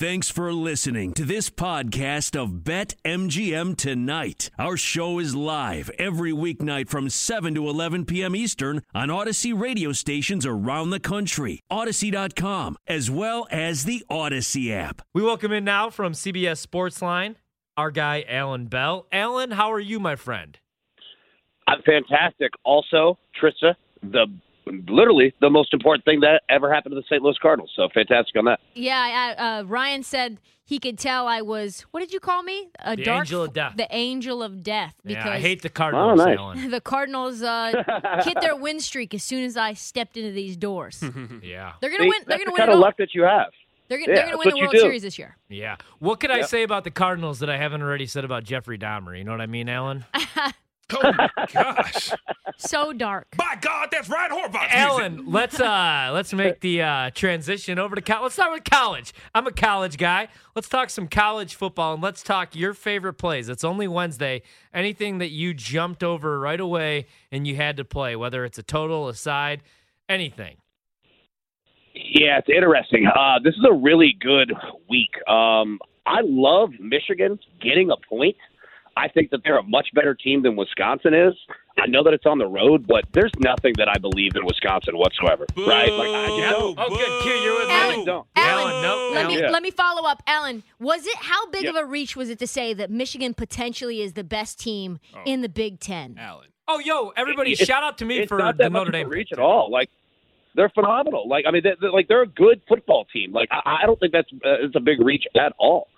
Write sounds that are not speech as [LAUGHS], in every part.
Thanks for listening to this podcast of Bet MGM Tonight. Our show is live every weeknight from 7 to 11 p.m. Eastern on Audacy radio stations around the country, Audacy.com, as well as the Audacy app. We welcome in now from CBS Sportsline our guy, Alan Bell. Alan, how are you, my friend? I'm fantastic. Also, Trista, the literally the most important thing that ever happened to the St. Louis Cardinals. So fantastic on that. Yeah, I, uh, Ryan said he could tell I was. What did you call me? A The dark, angel of death. The angel of death. Because Yeah, I hate the Cardinals, Oh, nice. [LAUGHS] The Cardinals uh, [LAUGHS] hit their win streak as soon as I stepped into these doors. [LAUGHS] Yeah. They're gonna See, win. They're gonna the win kind of luck that you have. They're gonna, Yeah, they're gonna win the World do. Series this year. Yeah. What could I say about the Cardinals that I haven't already said about Jeffrey Dahmer? You know what I mean, Alan? Oh my [LAUGHS] gosh! So dark. By God, that's Ryan Horvath. music. Alan, let's uh let's make the uh transition over to college. Let's start with college. I'm a college guy. Let's talk some college football and let's talk your favorite plays. It's only Wednesday. Anything that you jumped over right away and you had to play, whether it's a total, a side, anything. Yeah, it's interesting. Uh, this is a really good week. Um, I love Michigan getting a point. I think that they're a much better team than Wisconsin is. I know that it's on the road, but there's nothing that I believe in Wisconsin whatsoever. Right? Like I just don't. Oh, good. Q, you're with me. Don't. Alan, Alan, no, let Alan. me Yeah. let me follow up. Alan, was it how big Yep. of a reach was it to say that Michigan potentially is the best team in the Big Ten? Alan. Oh, yo, everybody, It's- shout out to me it's for not the that much Notre of a Dame reach at all. Like they're phenomenal. Like I mean, they're, they're- like they're a good football team. Like I, I don't think that's uh, it's a big reach at all.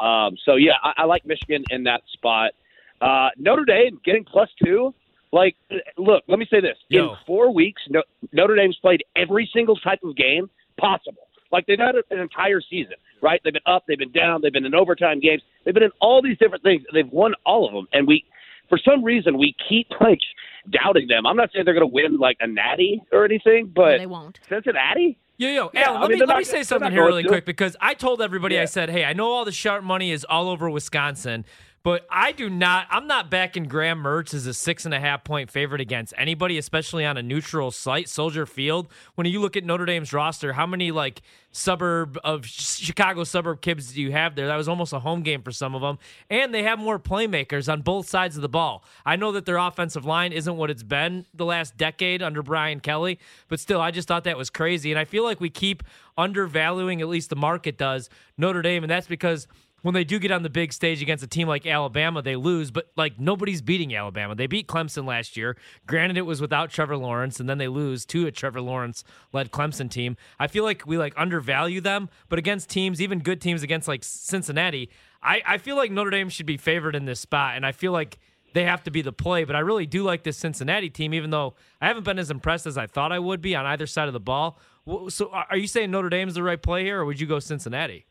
Um, so yeah, I, I like Michigan in that spot. Uh, Notre Dame getting plus two. Like, look, let me say this: Yo. in four weeks, no, Notre Dame's played every single type of game possible. Like they've had an entire season, right? They've been up, they've been down, they've been in overtime games, they've been in all these different things. They've won all of them, and we, for some reason, we keep [LAUGHS] like doubting them. I'm not saying they're going to win like a natty or anything, but they won't. Cincinnati, Yo, yo, Yeah, Alan, I let mean, me let not- me say something here really to. quick because I told everybody I said, hey, I know all the sharp money is all over Wisconsin, but I do not. I'm not backing Graham Mertz as a six and a half point favorite against anybody, especially on a neutral site, Soldier Field. When you look at Notre Dame's roster, how many like suburb of Chicago suburb kids do you have there? That was almost a home game for some of them, and they have more playmakers on both sides of the ball. I know that their offensive line isn't what it's been the last decade under Brian Kelly, but still, I just thought that was crazy, and I feel like we keep undervaluing, at least the market does, Notre Dame, and that's because when they do get on the big stage against a team like Alabama, they lose, but like nobody's beating Alabama. They beat Clemson last year. Granted, it was without Trevor Lawrence, and then they lose to a Trevor Lawrence led Clemson team. I feel like we like undervalue them, but against teams, even good teams against like Cincinnati, I, I feel like Notre Dame should be favored in this spot, and I feel like they have to be the play. But I really do like this Cincinnati team, even though I haven't been as impressed as I thought I would be on either side of the ball. So, are you saying Notre Dame's the right play here, or would you go Cincinnati?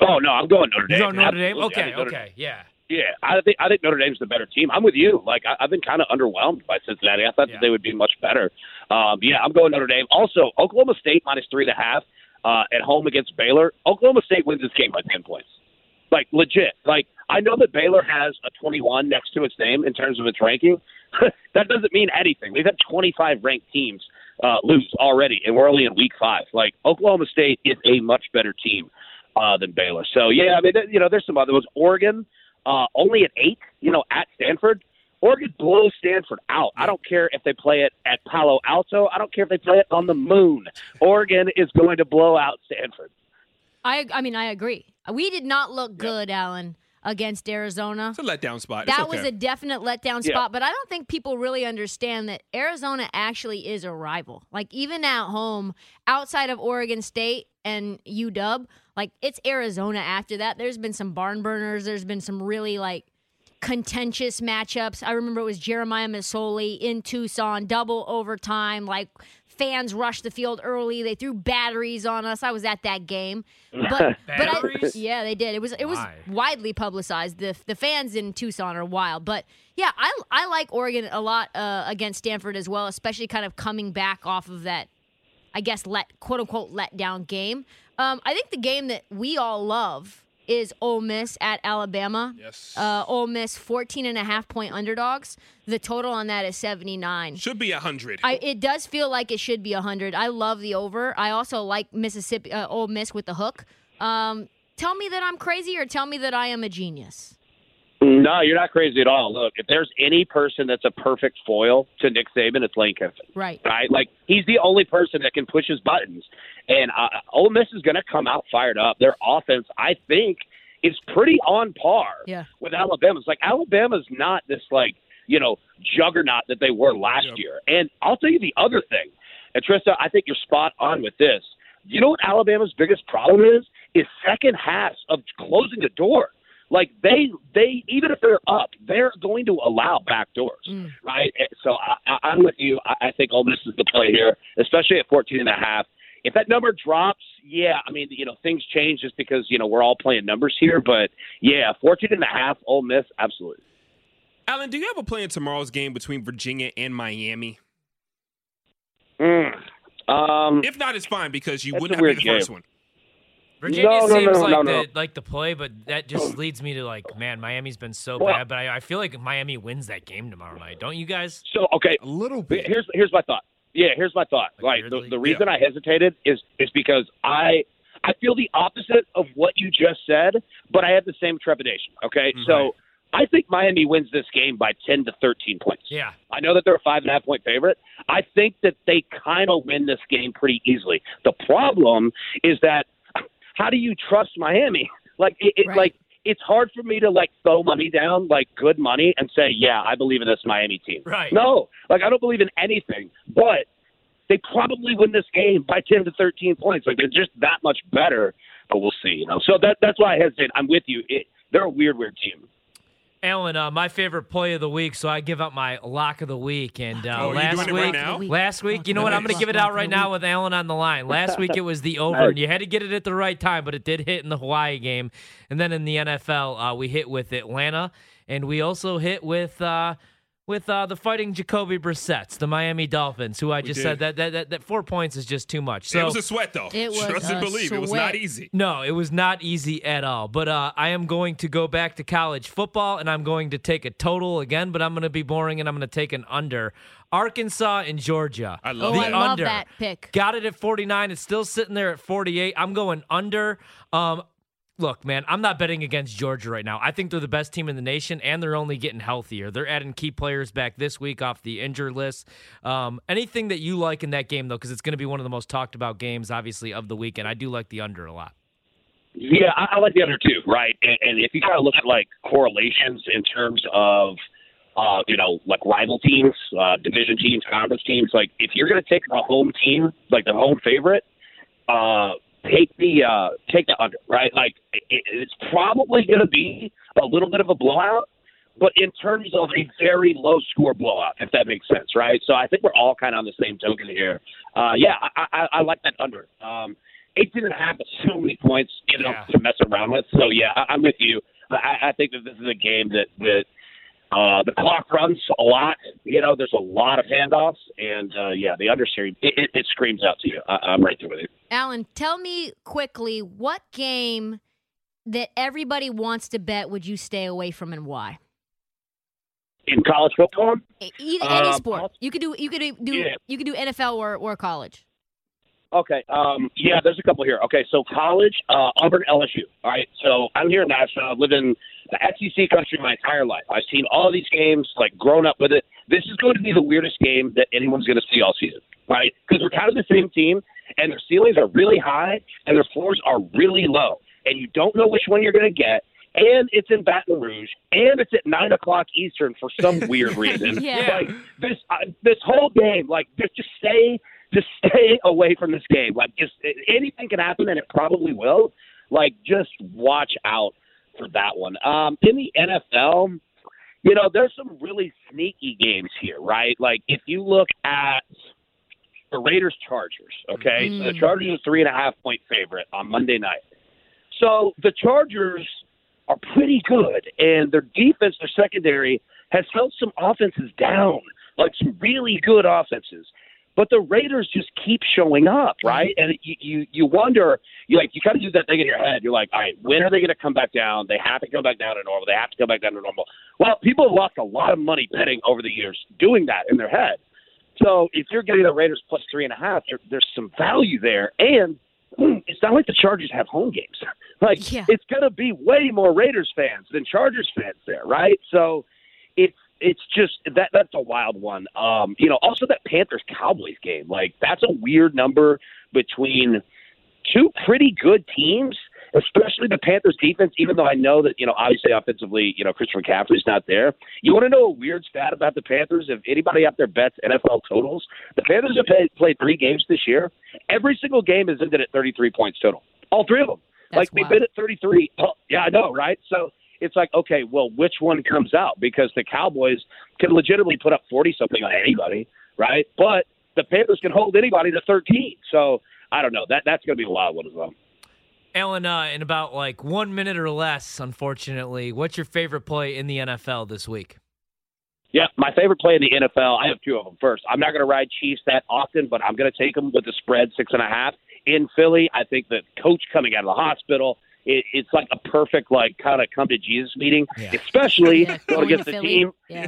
Oh no, I'm going Notre Dame. You go Notre Dame? Absolutely. Okay, Notre- okay, yeah. Yeah, I think I think Notre Dame's the better team. I'm with you. Like I, I've been kind of underwhelmed by Cincinnati. I thought Yeah. that they would be much better. Um, yeah, I'm going Notre Dame. Also, Oklahoma State minus three and a half uh, at home against Baylor. Oklahoma State wins this game by ten points. Like legit. Like I know that Baylor has a 21 next to its name in terms of its ranking. [LAUGHS] that doesn't mean anything. We've had 25 ranked teams uh, lose already, and we're only in week five. Like Oklahoma State is a much better team uh, than Baylor. So yeah, I mean, you know, there's some other ones. Oregon uh, only at eight. You know, at Stanford. Oregon blows Stanford out. I don't care if they play it at Palo Alto. I don't care if they play it on the moon. Oregon is going to blow out Stanford. I I mean I agree. We did not look good, Alan, against Arizona. It's a letdown spot. That okay. was a definite letdown Yeah. spot, but I don't think people really understand that Arizona actually is a rival. Like even at home, outside of Oregon State and UW, like it's Arizona after that. There's been some barn burners, there's been some really like contentious matchups. I remember it was Jeremiah Masoli in Tucson, double overtime, like fans rushed the field early. They threw batteries on us. I was at that game. But [LAUGHS] but I, yeah, they did. It was it was Why? widely publicized. The the fans in Tucson are wild, but yeah, I I like Oregon a lot uh, against Stanford as well, especially kind of coming back off of that, I guess let quote unquote let down game. Um, I think the game that we all love is Ole Miss at Alabama. Yes. Uh, Ole Miss 14 and a half point underdogs. The total on that is 79. Should be a hundred. I, it does feel like it should be 100. I love the over. I also like Mississippi, uh, Ole Miss with the hook. Um, tell me that I'm crazy or tell me that I am a genius. No, you're not crazy at all. Look, if there's any person that's a perfect foil to Nick Saban, it's Lane Kiffin. Right. Right? Like he's the only person that can push his buttons, and uh, Ole Miss is going to come out fired up. Their offense, I think, is pretty on par Yeah. with Alabama's. Like Alabama's not this like you know juggernaut that they were last Yep. year. And I'll tell you the other thing, and Trista, I think you're spot on with this. You know what Alabama's biggest problem is? Is second halves of closing the door. Like they, they even if they're up, they're going to allow back doors, Mm. right? So I, I, I'm with you. I, I think Ole Miss is the play here, especially at 14 and a half. If that number drops, yeah, I mean, you know, things change just because you know we're all playing numbers here. But yeah, 14 and a half, Ole Miss, absolutely. Alan, do you have a play in tomorrow's game between Virginia and Miami? Mm. Um, If not, it's fine because you would not be weird the first one. Virginia No, no, seems no, like no, the like the play, but that just leads me to like, man, Miami's been so Well- bad. But I, I feel like Miami wins that game tomorrow night. Don't you guys? so okay, A little bit. here's here's my thought. Yeah, here's my thought. Like, Right, the, the reason I hesitated is is because I I feel the opposite of what you just said, but I have the same trepidation. Okay, Mhm. so I think Miami wins this game by 10 to 13 points. Yeah. I know that they're a five and a half point favorite. I think that they kind of win this game pretty easily. The problem is that how do you trust Miami? Like it, it Right. like it's hard for me to like throw money down like good money and say, yeah, I believe in this Miami team. Right. No, like I don't believe in anything, but they probably win this game by 10 to 13 points. Like they're just that much better, but we'll see. You know, so that that's why I hesitate. I'm with you. It, they're a weird, weird team. Alan, uh, my favorite play of the week, so I give up my lock of the week. And uh, Oh, last week, right last week, you know what? I'm going to give it out right now with Alan on the line. Last week it was the [LAUGHS] over, and you had to get it at the right time, but it did hit in the Hawaii game. And then in the NFL, uh, we hit with Atlanta, and we also hit with. With uh, the fighting Jacoby Brissett's, the Miami Dolphins, who I just said that, that that that four points is just too much. it was a sweat, though. It was Trust and a believe. It was not easy. no, it was not easy at all. But uh, I am going to go back to college football, and I'm going to take a total again. But I'm going to be boring, and I'm going to take an under. Arkansas and Georgia. I Oh, love the I that. love under. that pick. Got it at 49. It's still sitting there at 48. I'm going under. Um, look, man, I'm not betting against Georgia right now. I think they're the best team in the nation, and they're only getting healthier. They're adding key players back this week off the injured list. Um, anything that you like in that game, though, because it's going to be one of the most talked about games, obviously, of the weekend. I do like the under a lot. Yeah, I, I like the under too, right? And, and if you kind of look at like correlations in terms of, uh, you know, like rival teams, uh, division teams, conference teams, like if you're going to take a home team, like the home favorite, uh, take the uh, take the under, right? Like it, it's probably going to be a little bit of a blowout, but in terms of a very low score blowout, if that makes sense, right? So I think we're all kind of on the same token here. Uh, yeah, I, I, I like that under. Um, 18 and a half is so many points, you know, Yeah. to mess around with. So yeah, I, I'm with you. I, I think that this is a game that that uh, the clock runs a lot. You know, there's a lot of handoffs, and uh, yeah, the under series it, it, it screams out to you. I, I'm right there with you. Alan, tell me quickly what game that everybody wants to bet would you stay away from and why? In college football, Either any Um, sport. You could do you could do Yeah. you could do NFL or, or college. Okay. Um, yeah, there's a couple here. Okay, so college, uh, Auburn, LSU. All right. So I'm here in Nashville. I've lived in the SEC country my entire life. I've seen all these games, like grown up with it. This is going to be the weirdest game that anyone's going to see all season, right? Because we're kind of the same team, and their ceilings are really high and their floors are really low, and you don't know which one you're going to get. And it's in Baton Rouge, and it's at nine o'clock Eastern for some [LAUGHS] weird reason. Yeah. Like this, uh, this whole game, like just just stay just [LAUGHS] stay away from this game. Like, just anything can happen, and it probably will. Like, just watch out for that one. Um, in the NFL, you know, there's some really sneaky games here, right? Like, if you look at the Raiders Chargers, okay, so the Mm. Chargers are three and a half point favorite on Monday night. So the Chargers are pretty good, and their defense, their secondary, has held some offenses down, like some really good offenses. But the Raiders just keep showing up, right? And you you, you wonder, you like you kind of do that thing in your head. You're like, all right, when are they going to come back down? They have to come back down to normal. They have to come back down to normal. Well, people have lost a lot of money betting over the years doing that in their head. So if you're getting the Raiders plus three and a half, there, there's some value there. And hmm, it's not like the Chargers have home games. [LAUGHS] Like Yeah. it's going to be way more Raiders fans than Chargers fans there, right? So it's it's just that that's a wild one. Um, you know, also that Panthers Cowboys game, like that's a weird number between two pretty good teams, especially the Panthers defense, even though I know that, you know, obviously offensively, you know, Christian McCaffrey's not there. You want to know a weird stat about the Panthers? If anybody out there bets NFL totals, the Panthers have played, played three games this year. Every single game has ended at 33 points total. All three of them. That's like they've been at 33. Oh, yeah, I know, right? So it's like, okay, well, which one comes out? Because the Cowboys can legitimately put up 40 something on anybody, right? But the Panthers can hold anybody to 13. So I don't know. That that's going to be a wild one as well. Alan, uh, in about like one minute or less, unfortunately, what's your favorite play in the NFL this week? Yeah, my favorite play in the NFL. I have two of them. First, I'm not going to ride Chiefs that often, but I'm going to take them with the spread six and a half in Philly. I think the coach coming out of the hospital. It, it's like a perfect, like, kind of come to Jesus meeting, Yeah. especially Yeah, going going against the Philly. team Yeah.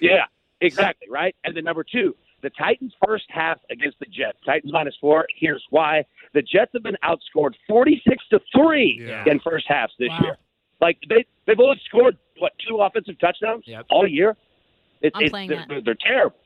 Yeah, exactly, right? And then number two, the Titans' first half against the Jets. Titans minus four. Here's why. The Jets have been outscored 46 to 3 Yeah. in first halves this Wow. year. Like, they, they've only scored, what, two offensive touchdowns Yep. all year? It, I'm it- playing they're, that. they're, they're terrible.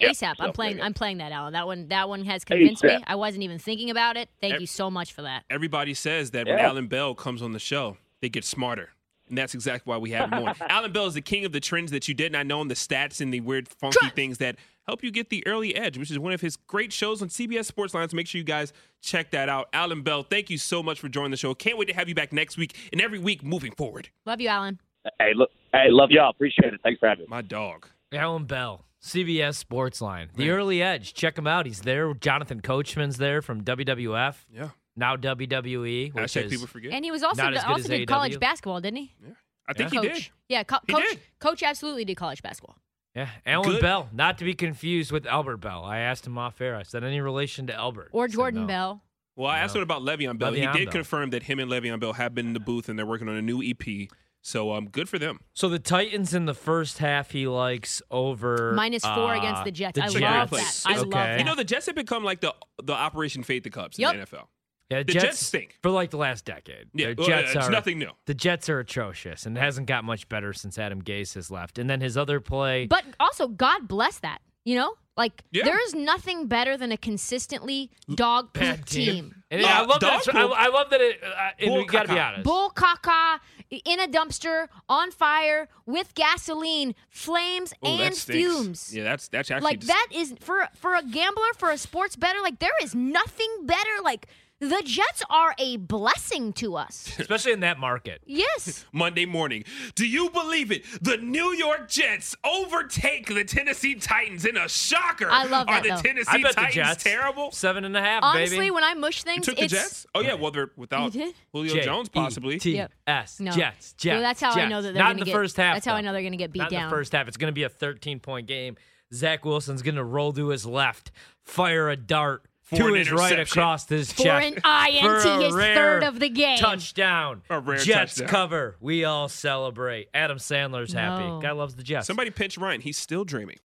Yep, ASAP. I'm playing. I'm playing that, Alan. That one. That one has [LAUGHS] convinced me. I wasn't even thinking about it. Thank Ev- you so much for that. Everybody says that when Alan Bell comes on the show, they get smarter. And that's exactly why we have him on. [LAUGHS] Alan Bell is the king of the trends that you did not know and the stats and the weird, funky Trends. things that help you get the early edge, which is one of his great shows on CBS Sports Lines. Make sure you guys check that out. Alan Bell, thank you so much for joining the show. Can't wait to have you back next week and every week moving forward. Love you, Alan. Hey, look, hey, love y'all. Appreciate it. Thanks for having me. My dog. Alan Bell, CBS Sportsline, The Early Edge. Check him out. He's there. Jonathan Coachman's there from WWF, Yeah. now WWE. Which Hashtag is, people forget. And he was also Not as good also as did AEW. college basketball, didn't he? Yeah. I think Yeah. he Coach. did. Yeah, co- He coach. did. Coach absolutely did college basketball. yeah, Alan Good. Bell, not to be confused with Albert Belle. I asked him off air. I said, any relation to Albert? Or He said Jordan no. Bell. Well, I asked him about Le'Veon Bell. he Le'Veon did Bell. confirm that him and Le'Veon Bell have been in the booth and they're working on a new EP. So um, good for them. So the Titans in the first half, he likes over Minus four uh, against the Jets. I Jets. love that. I Okay. love that. You know, the Jets have become like the the Operation Fade the Cubs Yep. in the NFL. Yeah, The Jets stink. for like the last decade. Yeah, The well, Jets it's are nothing new. The Jets are atrocious, and it hasn't got much better since Adam Gase has left. And then his other play, But also, God bless that. You know, like Yeah. there is nothing better than a consistently dog poop team. team. And Yeah, I love that. dog I. I love that. It, uh, and we got to be caca. honest. Bull caca in a dumpster on fire with gasoline, flames, Oh, that and fumes. Yeah, that's that's actually like dis- that is for for a gambler for a sports better like there is nothing better like the jets are a blessing to us [LAUGHS] especially in that market. yes [LAUGHS] Monday morning. Do you believe it? The New York Jets overtake the Tennessee Titans in a shocker. I love that. Are the though. Tennessee I bet Titans the Jets terrible? seven and a half. honestly baby. when i mush You things took the it's Jets? Oh yeah, well they're without Julio J Jones possibly. T Yep. No. Jets. Jets. So that's how I know that they're not gonna in the get, first half. That's how I know they're going to get beat Not in down. the first half. It's going to be a 13 point game. Zach Wilson's going to roll to his left, fire a dart For to an his right across his For chest. an INT, For a his rare third of the game. Touchdown. A rare Jets touchdown. cover. We all celebrate. Adam Sandler's happy. No. Guy loves the Jets. Somebody pinch Ryan. He's still dreaming.